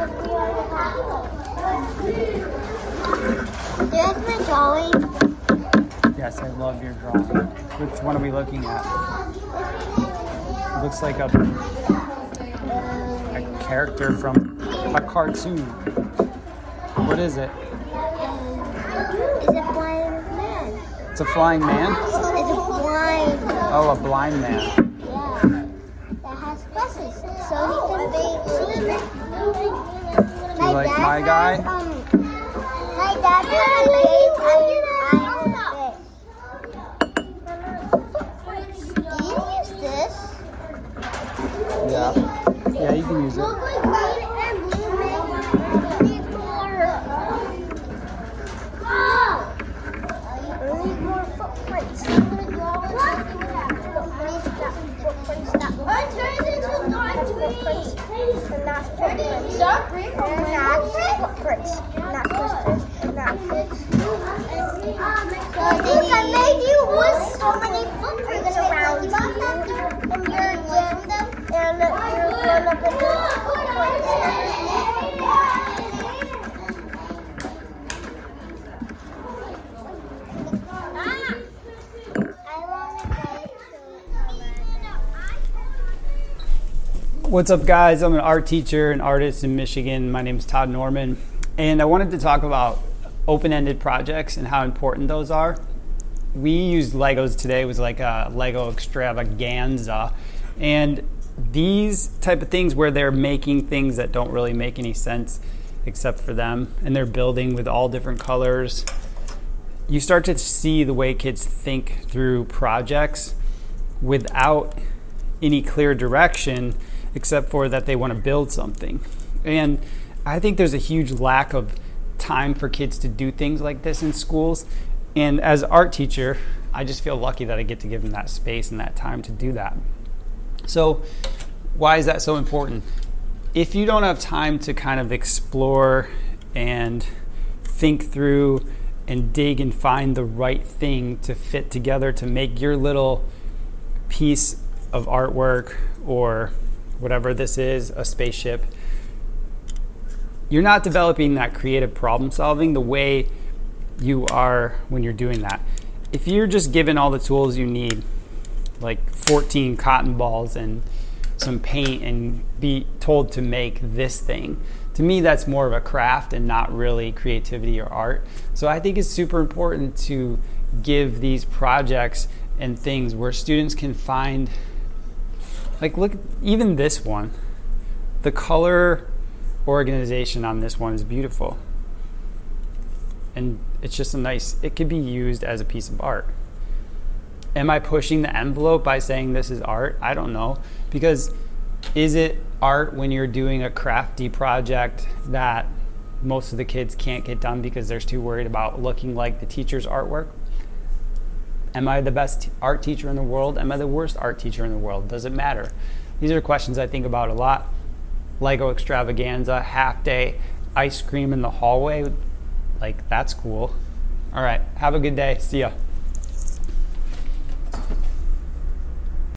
Do you like my drawing? Yes, I love your drawing. Which one are we looking at? It looks like a, a character from a cartoon. What is it? It's a blind man. It's a flying man? It's a blind. Oh, a blind man. Yeah. That has glasses, so he can be. Do you like my guy? Um, my dad has a base and I have. Do you use this? Yeah. Yeah, you can use it. Look like green and blue make Need more footprints. I'm gonna draw footprints that footprints that What turns into dark footprints I made you so many footprints around. And you're them and you're gonna put the footprints. What's up, guys? I'm an art teacher and artist in Michigan. My name is Todd Norman, and I wanted to talk about open ended projects and how important those are. We used Legos today, it was like a Lego extravaganza. And these type of things where they're making things that don't really make any sense except for them, and they're building with all different colors. You start to see the way kids think through projects without any clear direction except for that they want to build something. And I think there's a huge lack of time for kids to do things like this in schools. And as art teacher, I just feel lucky that I get to give them that space and that time to do that. So, why is that so important? If you don't have time to kind of explore and think through and dig and find the right thing to fit together to make your little piece of artwork or whatever this is, a spaceship, you're not developing that creative problem solving the way you are when you're doing that. If you're just given all the tools you need, like 14 cotton balls and some paint, and be told to make this thing, to me, that's more of a craft and not really creativity or art. So I think it's super important to give these projects and things where students can find like look even this one the color organization on this one is beautiful. And it's just a nice it could be used as a piece of art. Am i pushing the envelope by saying this is art? I don't know. Because is it art when you're doing a crafty project that most of the kids can't get done because they're too worried about looking like the teacher's artwork Am I the best art teacher in the world? Am I the worst art teacher in the world? Does it matter? These are questions I think about a lot. Lego extravaganza, half day, ice cream in the hallway. Like, that's cool. All right. Have a good day. See ya.